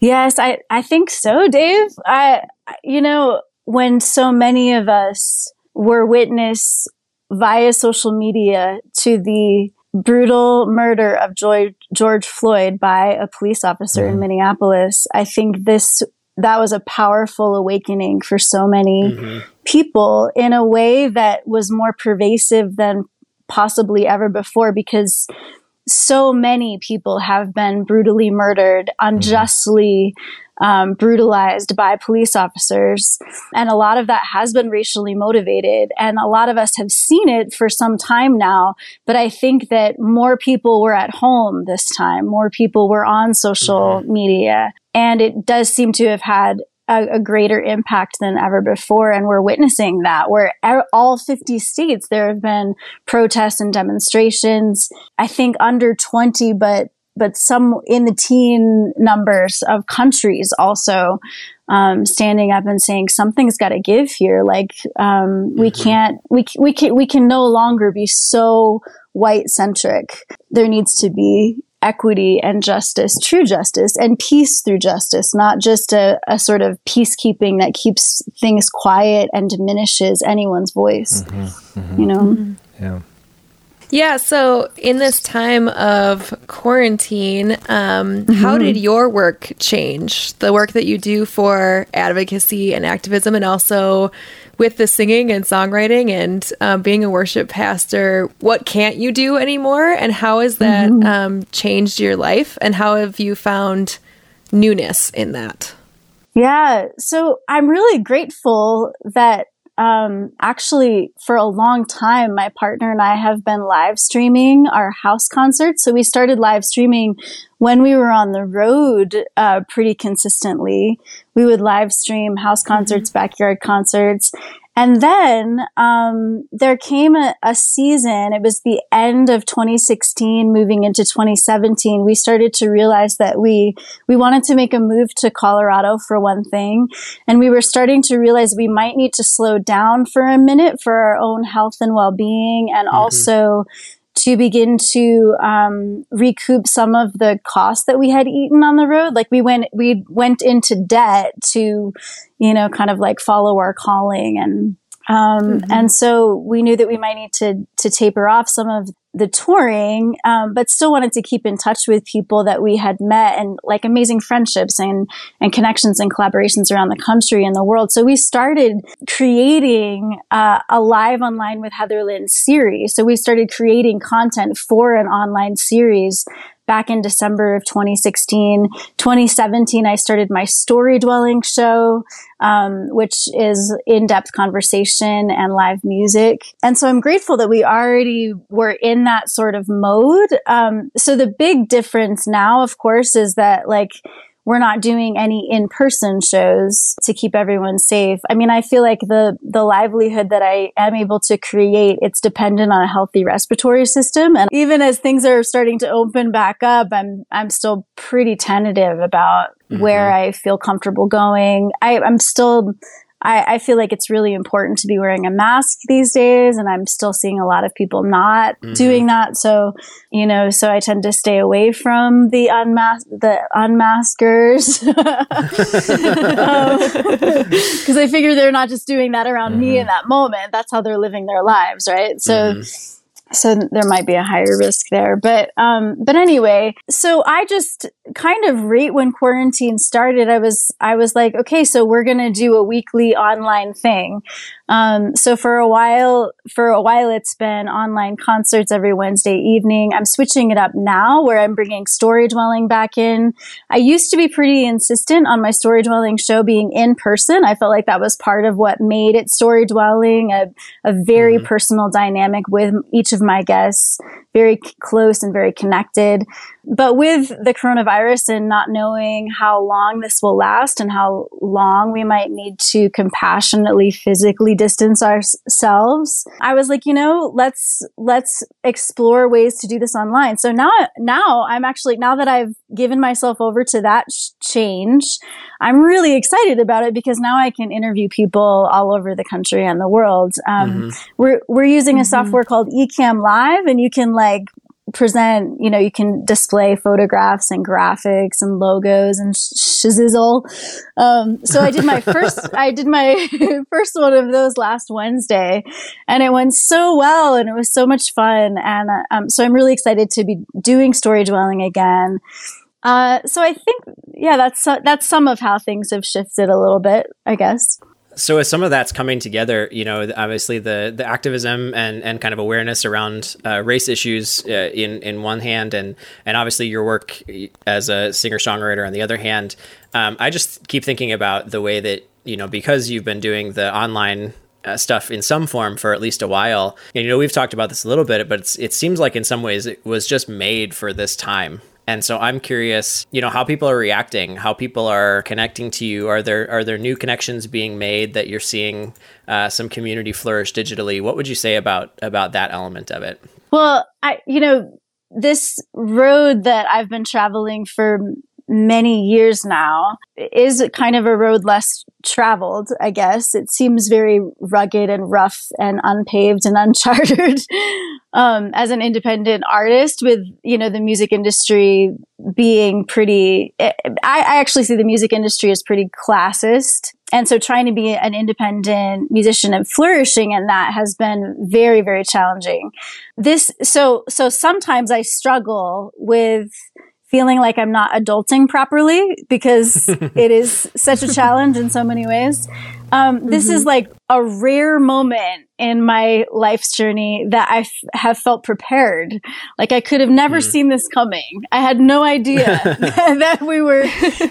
yes i i think so dave i you know when so many of us were witness via social media to the brutal murder of George Floyd by a police officer mm-hmm. in Minneapolis, I think this that was a powerful awakening for so many mm-hmm. people in a way that was more pervasive than possibly ever before because so many people have been brutally murdered mm-hmm. unjustly mm-hmm um, brutalized by police officers. And a lot of that has been racially motivated. And a lot of us have seen it for some time now. But I think that more people were at home this time, more people were on social mm-hmm. media. And it does seem to have had a, a, greater impact than ever before. And we're witnessing that where all 50 states, there have been protests and demonstrations. I think under 20, but but some in the teen numbers of countries also um, standing up and saying something's got to give here. Like um, we mm-hmm. can't, we we can we can no longer be so white centric. There needs to be equity and justice, true justice, and peace through justice, not just a, a sort of peacekeeping that keeps things quiet and diminishes anyone's voice. Mm-hmm. Mm-hmm. You know. Yeah. Yeah. So, in this time of quarantine, um, mm-hmm. how did your work change? The work that you do for advocacy and activism, and also with the singing and songwriting and um, being a worship pastor, what can't you do anymore? And how has that mm-hmm. um, changed your life? And how have you found newness in that? Yeah. So, I'm really grateful that um, actually for a long time, my partner and I have been live streaming our house concerts. So we started live streaming when we were on the road uh, pretty consistently. We would live stream house concerts, mm-hmm. backyard concerts. And then um, there came a, a, season, it was the end of 2016, moving into 2017. We started to realize that we, we wanted to make a move to Colorado for one thing. And we were starting to realize we might need to slow down for a minute for our own health and well being and mm-hmm. also to begin to um, recoup some of the costs that we had eaten on the road. Like we went, we went into debt to, you know, kind of like follow our calling and um, mm-hmm. and so we knew that we might need to to taper off some of the touring, um, but still wanted to keep in touch with people that we had met and like amazing friendships and and connections and collaborations around the country and the world. So we started creating uh, a live online with Heather Lynn series. So we started creating content for an online series back in December of 2016. 2017, I started my story dwelling show, um, which is in depth conversation and live music. And so I'm grateful that we already were in that sort of mode. Um, so the big difference now, of course, is that like, we're not doing any in-person shows to keep everyone safe. I mean, I feel like the the livelihood that I am able to create, it's dependent on a healthy respiratory system. And even as things are starting to open back up, I'm I'm still pretty tentative about mm-hmm. where I feel comfortable going. I, I'm still I, I, feel like it's really important to be wearing a mask these days, and I'm still seeing a lot of people not mm-hmm. doing that. So, you know, so I tend to stay away from the unmask the unmaskers because [laughs] um, I figure they're not just doing that around mm-hmm. me in that moment. That's how they're living their lives, right? So. Mm-hmm so there might be a higher risk there but um but anyway so i just kind of right when quarantine started i was i was like okay so we're going to do a weekly online thing um, so for a while, for a while, it's been online concerts every Wednesday evening. I'm switching it up now where I'm bringing story dwelling back in. I used to be pretty insistent on my story dwelling show being in person. I felt like that was part of what made it story dwelling, a, a very mm-hmm. personal dynamic with each of my guests, very close and very connected. But with the coronavirus and not knowing how long this will last and how long we might need to compassionately physically distance ourselves, I was like, you know, let's let's explore ways to do this online. So now now I'm actually now that I've given myself over to that sh- change, I'm really excited about it because now I can interview people all over the country and the world. Um, mm-hmm. We're we're using a mm-hmm. software called Ecamm Live, and you can like present, you know, you can display photographs and graphics and logos and shizzle. Um, so I did my [laughs] first, I did my [laughs] first one of those last Wednesday and it went so well and it was so much fun. And, um, so I'm really excited to be doing story dwelling again. Uh, so I think, yeah, that's, that's some of how things have shifted a little bit, I guess so as some of that's coming together, you know, obviously the the activism and and kind of awareness around uh, race issues uh, in in one hand, and and obviously your work as a singer songwriter on the other hand, um, I just keep thinking about the way that you know because you've been doing the online uh, stuff in some form for at least a while. And, you know, we've talked about this a little bit, but it seems like in some ways it was just made for this time. And so I'm curious, you know, how people are reacting, how people are connecting to you. Are there are there new connections being made that you're seeing uh, some community flourish digitally? What would you say about about that element of it? Well, I you know this road that I've been traveling for many years now is kind of a road less traveled, I guess. It seems very rugged and rough and unpaved and [laughs] uncharted. um, as an independent artist with, you know, the music industry being pretty, I, I actually see the music industry as pretty classist. And so trying to be an independent musician and flourishing in that has been very, very challenging. This, so, so sometimes I struggle with feeling like I'm not adulting properly because [laughs] it is such a challenge in so many ways. Um, mm-hmm. This is mm-hmm. like a rare moment in my life's journey that I f- have felt prepared. Like I could have never mm. seen this coming. I had no idea [laughs] [laughs] that we were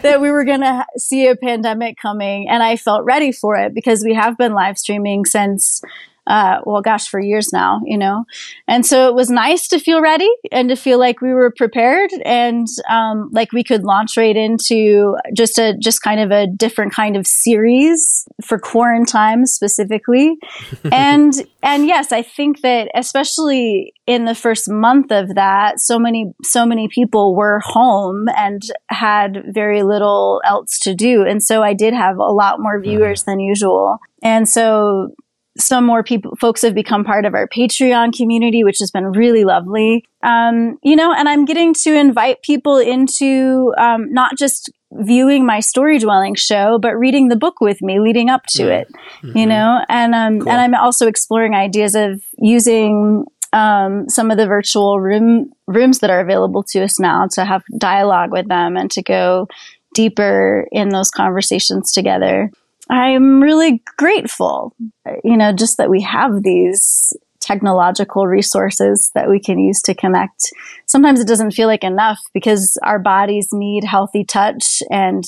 that we were going to see a pandemic coming, and I felt ready for it because we have been live streaming since uh, well, gosh, for years now, you know. And so it was nice to feel ready and to feel like we were prepared and um, like we could launch right into just a just kind of a different kind of series for quarantine specifically. [laughs] and and yes, I think that especially in the first month of that, so many so many people were home and had very little else to do, and so I did have a lot more viewers than usual. And so some more people, folks have become part of our Patreon community, which has been really lovely. Um, you know, and I'm getting to invite people into um, not just viewing my story dwelling show, but reading the book with me leading up to it. Mm-hmm. You know, and um, cool. and I'm also exploring ideas of using um, some of the virtual room rooms that are available to us now to have dialogue with them and to go deeper in those conversations together. I'm really grateful, you know, just that we have these technological resources that we can use to connect. Sometimes it doesn't feel like enough because our bodies need healthy touch and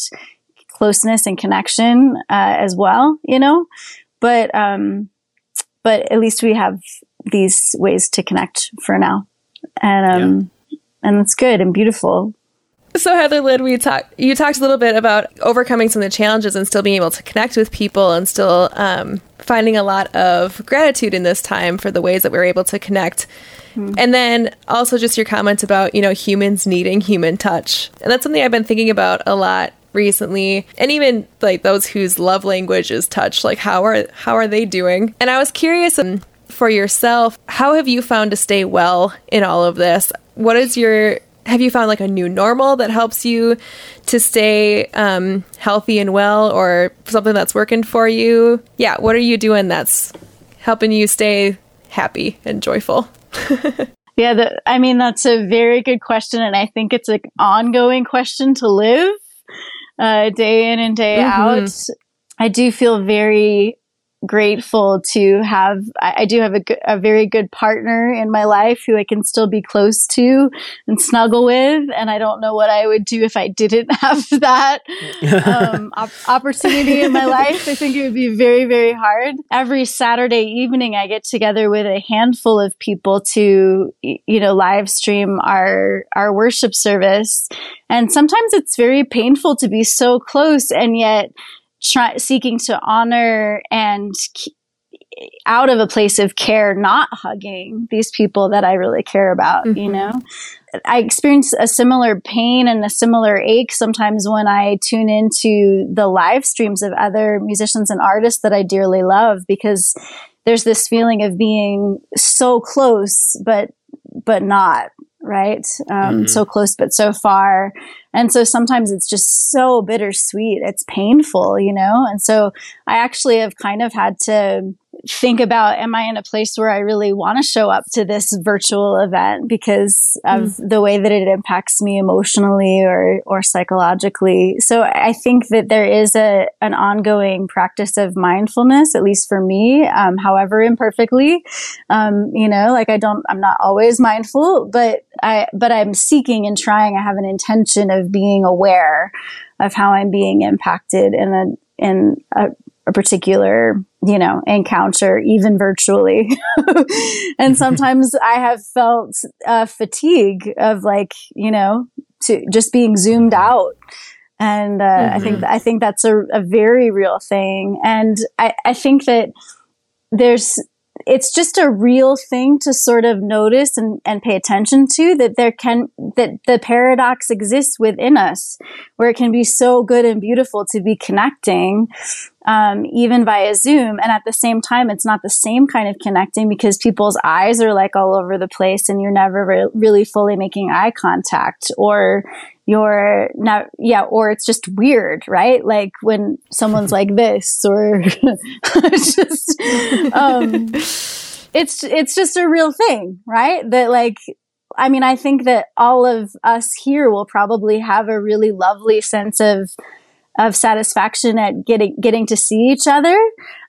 closeness and connection uh, as well, you know. But um, but at least we have these ways to connect for now, and um, yeah. and it's good and beautiful. So Heather Lynn, we talked. You talked a little bit about overcoming some of the challenges and still being able to connect with people and still um, finding a lot of gratitude in this time for the ways that we are able to connect. Mm-hmm. And then also just your comments about you know humans needing human touch, and that's something I've been thinking about a lot recently and even like those whose love language is touch like how are how are they doing and i was curious um, for yourself how have you found to stay well in all of this what is your have you found like a new normal that helps you to stay um, healthy and well or something that's working for you? Yeah what are you doing that's helping you stay happy and joyful? [laughs] Yeah the, i mean that's a very good question and i think it's an ongoing question to live uh, day in and day mm-hmm. out. I do feel very grateful to have I, I do have a, a, very good partner in my life who I can still be close to and snuggle with and I don't know what I would do if I didn't [laughs] have that um, [laughs] op- opportunity in my life. I think it would be very very hard. Every Saturday evening I get together with a handful of people to you know live stream our our worship service. And sometimes it's very painful to be so close and yet try, seeking to honor and out of a place of care, not hugging these people that I really care about, mm-hmm. you know? I experience a similar pain and a similar ache sometimes when I tune into the live streams of other musicians and artists that I dearly love because there's this feeling of being so close, but, but not, right? Um, mm-hmm. So close, but so far. And so sometimes it's just so bittersweet. It's painful, you know? And so I actually have kind of had to think about am I in a place where I really want to show up to this virtual event because of mm. the way that it impacts me emotionally or or psychologically. So I think that there is a an ongoing practice of mindfulness, at least for me, um, however imperfectly. Um, you know, like I don't, I'm not always mindful, but I but I'm seeking and trying. I have an intention of being aware of how I'm being impacted in a in a a particular, you know, encounter, even virtually. [laughs] and sometimes I have felt uh, fatigue of like, you know, to just being zoomed out. And uh, mm-hmm. I think mm-hmm. I think that's a, a very real thing. And I, I think that there's it's just a real thing to sort of notice and, and pay attention to that there can that the paradox exists within us where it can be so good and beautiful to be connecting um, even via zoom. And at the same time it's not the same kind of connecting because people's eyes are like all over the place and you're never re- really fully making eye contact or you're not yeah or it's just weird right like when someone's [laughs] like this or it's [laughs] just um [laughs] it's it's just a real thing right that like I mean, I think that all of us here will probably have a really lovely sense of of satisfaction at getting getting to see each other.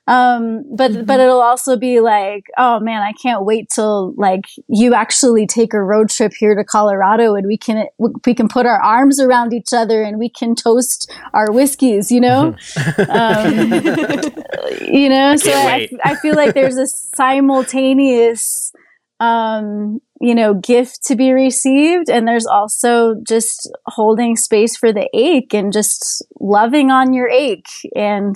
Um, but mm-hmm. but it'll also be like, oh man, I can't wait till like you actually take a road trip here to Colorado and we can we can put our arms around each other and we can toast our whiskeys, you know, [laughs] um, [laughs] you know. So I, I feel like there's a simultaneous um, you know, gift to be received. And there's also just holding space for the ache and just loving on your ache and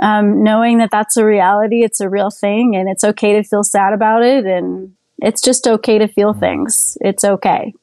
um, knowing that that's a reality, it's a real thing, and it's okay to feel sad about it. And it's just okay to feel things. It's okay.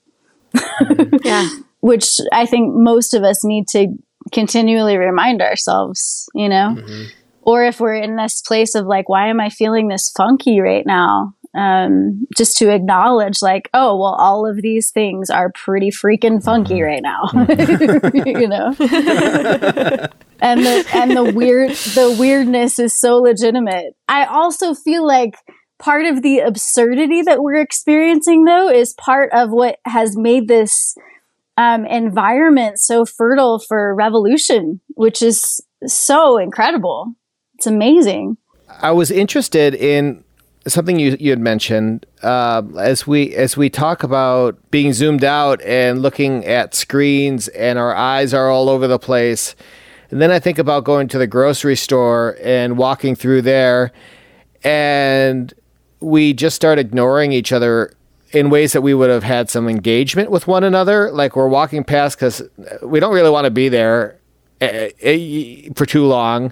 yeah. [laughs] [laughs] Which I think most of us need to continually remind ourselves, you know? Mm-hmm. Or if we're in this place of like, why am I feeling this funky right now? Um, just to acknowledge like oh well all of these things are pretty freaking funky right now. [laughs] You know? [laughs] And the and the weird the weirdness is so legitimate. I also feel like part of the absurdity that we're experiencing though is part of what has made this um, environment so fertile for revolution which is so incredible. It's amazing. I was interested in something you you had mentioned uh, as we as we talk about being zoomed out and looking at screens and our eyes are all over the place and then I think about going to the grocery store and walking through there and we just start ignoring each other in ways that we would have had some engagement with one another. Like we're walking past cuz we don't really want to be there eh, eh, for too long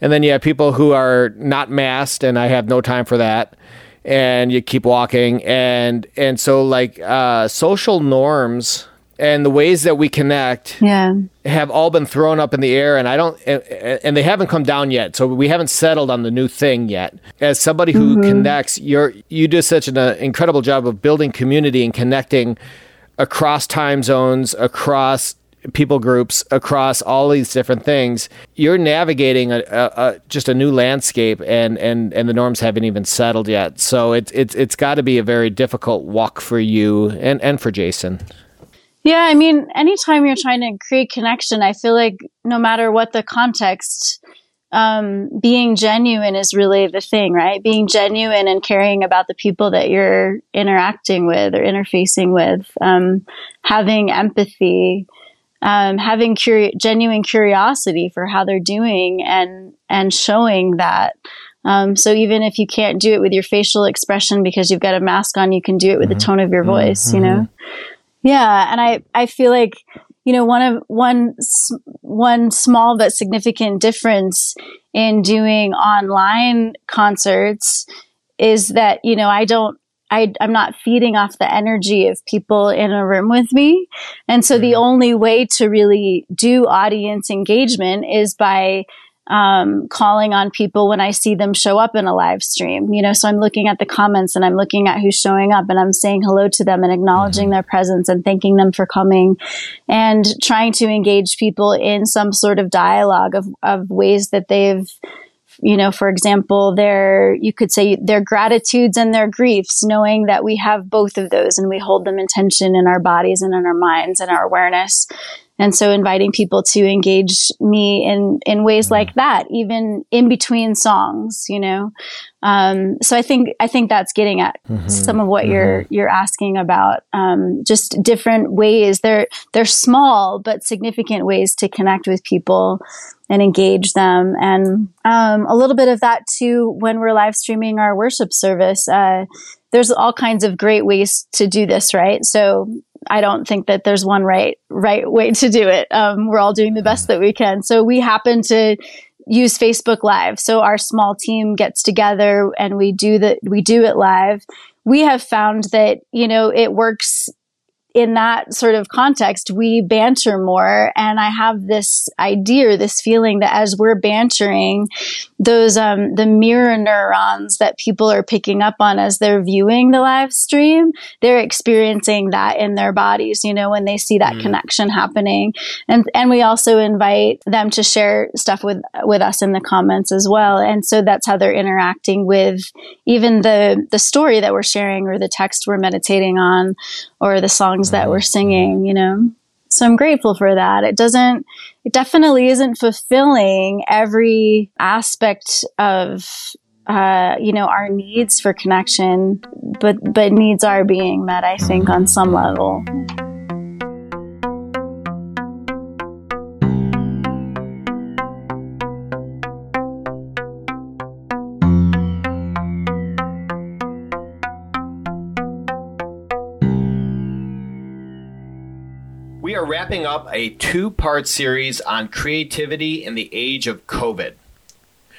and then you have people who are not masked, and I have no time for that. And you keep walking, and and so like uh, social norms and the ways that we connect yeah. have all been thrown up in the air and i don't and they haven't come down yet so we haven't settled on the new thing yet as somebody who mm-hmm. connects you're you do such an uh, incredible job of building community and connecting across time zones across people groups across all these different things, you're navigating a, a, a, just a new landscape, and, and, and the norms haven't even settled yet. So it's it's it's got to be a very difficult walk for you and and for Jason. Yeah, I mean, anytime you're trying to create connection, I feel like no matter what the context, um, being genuine is really the thing, right? Being genuine and caring about the people that you're interacting with or interfacing with, um, having empathy, um, having curi- genuine curiosity for how they're doing and and showing that. Um, so even if you can't do it with your facial expression because you've got a mask on, you can do it with mm-hmm. the tone of your voice. Mm-hmm. You know, yeah. And I I feel like you know one of one one small but significant difference in doing online concerts is that you know I don't I, am not feeding off the energy of people in a room with me. And so the mm-hmm. only way to really do audience engagement is by um, calling on people when I see them show up in a live stream. You know, so I'm looking at the comments and I'm looking at who's showing up and I'm saying hello to them and acknowledging mm-hmm. their presence and thanking them for coming and trying to engage people in some sort of dialogue of, of ways that they've you know, for example, their, you could say their gratitudes and their griefs, knowing that we have both of those and we hold them in tension in our bodies and in our minds and our awareness. And so inviting people to engage me in, in ways mm-hmm. like that, even in between songs, you know? Um, so I think, I think that's getting at mm-hmm. some of what mm-hmm. you're, you're asking about. Um, just different ways. They're, they're small, but significant ways to connect with people and engage them. And um, a little bit of that too when we're live streaming our worship service. Uh, there's all kinds of great ways to do this, right? So I don't think that there's one right right way to do it. Um, we're all doing the best that we can. So we happen to use Facebook Live. So our small team gets together and we do the we do it live. We have found that you know it works in that sort of context, we banter more. And I have this idea, this feeling that as we're bantering, those um, the mirror neurons that people are picking up on as they're viewing the live stream they're experiencing that in their bodies you know when they see that mm. connection happening. And and we also invite them to share stuff with with us in the comments as well. And so that's how they're interacting with even the the story that we're sharing or the text we're meditating on or the songs that we're singing you know so I'm grateful for that. It doesn't, it definitely isn't fulfilling every aspect of, uh, you know, our needs for connection, but, but needs are being met, I think, on some level. Wrapping up a two part series on creativity in the age of COVID.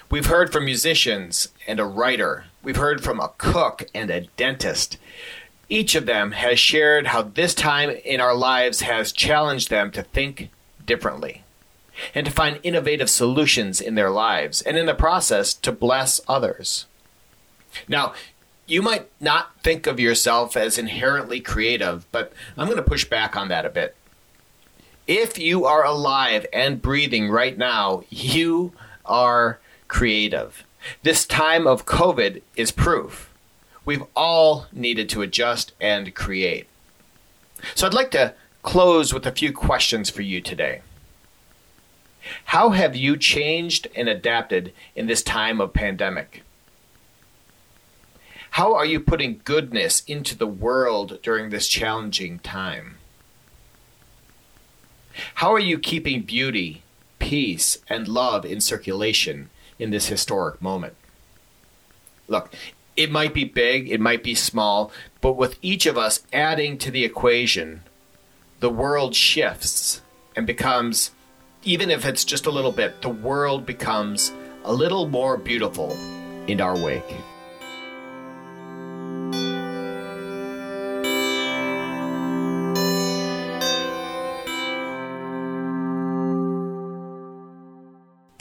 We've heard from musicians and a writer, we've heard from a cook and a dentist. Each of them has shared how this time in our lives has challenged them to think differently and to find innovative solutions in their lives, and in the process, to bless others. Now, you might not think of yourself as inherently creative, but I'm going to push back on that a bit. If you are alive and breathing right now, you are creative. This time of COVID is proof. We've all needed to adjust and create. So I'd like to close with a few questions for you today. How have you changed and adapted in this time of pandemic? How are you putting goodness into the world during this challenging time? How are you keeping beauty, peace, and love in circulation in this historic moment? Look, it might be big, it might be small, but with each of us adding to the equation, the world shifts and becomes, even if it's just a little bit, the world becomes a little more beautiful in our wake.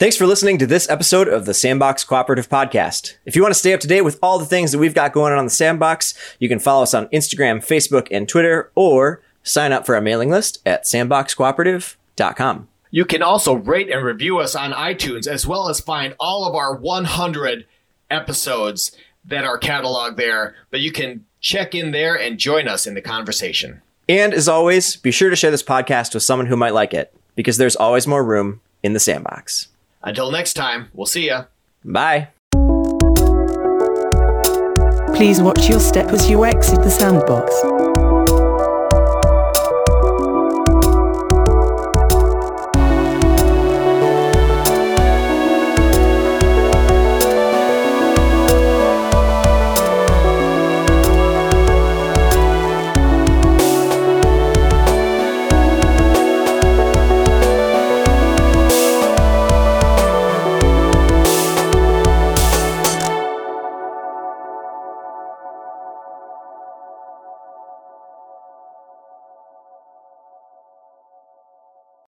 Thanks for listening to this episode of the Sandbox Cooperative Podcast. If you want to stay up to date with all the things that we've got going on on the Sandbox, you can follow us on Instagram, Facebook, and Twitter, or sign up for our mailing list at sandboxcooperative.com. You can also rate and review us on iTunes, as well as find all of our 100 episodes that are cataloged there, But you can check in there and join us in the conversation. And as always, be sure to share this podcast with someone who might like it, because there's always more room in the sandbox. Until next time, we'll see ya. Bye. Please watch your step as you exit the sandbox.